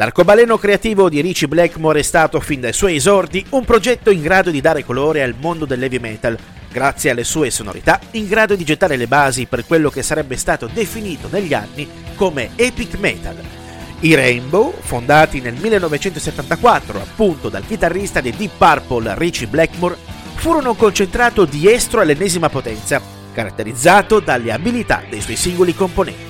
L'arcobaleno creativo di Richie Blackmore è stato, fin dai suoi esordi, un progetto in grado di dare colore al mondo dell'heavy metal, grazie alle sue sonorità, in grado di gettare le basi per quello che sarebbe stato definito negli anni come epic metal. I Rainbow, fondati nel 1974 appunto dal chitarrista di Deep Purple Richie Blackmore, furono un concentrato di estro all'ennesima potenza, caratterizzato dalle abilità dei suoi singoli componenti.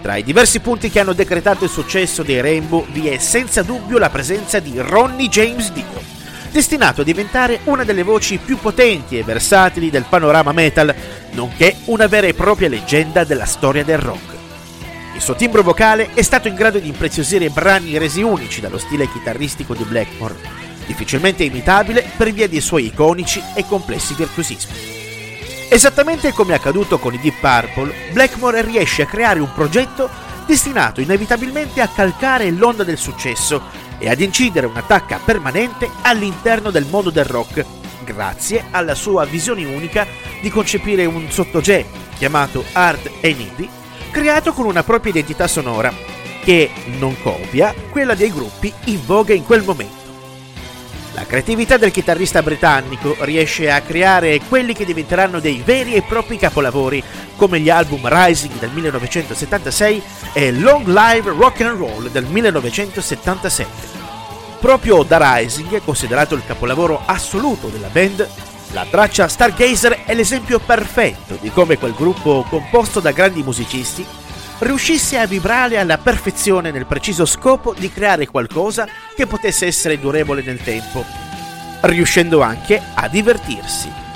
Tra i diversi punti che hanno decretato il successo dei Rainbow vi è senza dubbio la presenza di Ronnie James Dio, destinato a diventare una delle voci più potenti e versatili del panorama metal, nonché una vera e propria leggenda della storia del rock. Il suo timbro vocale è stato in grado di impreziosire brani resi unici dallo stile chitarristico di Blackmore, difficilmente imitabile per via dei suoi iconici e complessi virtuosismi. Esattamente come è accaduto con i Deep Purple, Blackmore riesce a creare un progetto destinato inevitabilmente a calcare l'onda del successo e ad incidere un'attacca permanente all'interno del mondo del rock, grazie alla sua visione unica di concepire un sottogenere chiamato hard e indie, creato con una propria identità sonora, che non copia quella dei gruppi in voga in quel momento. La creatività del chitarrista britannico riesce a creare quelli che diventeranno dei veri e propri capolavori, come gli album Rising del 1976 e Long Live Rock and Roll del 1977. Proprio da Rising, considerato il capolavoro assoluto della band, la traccia Stargazer è l'esempio perfetto di come quel gruppo, composto da grandi musicisti, riuscisse a vibrare alla perfezione nel preciso scopo di creare qualcosa che potesse essere durevole nel tempo, riuscendo anche a divertirsi.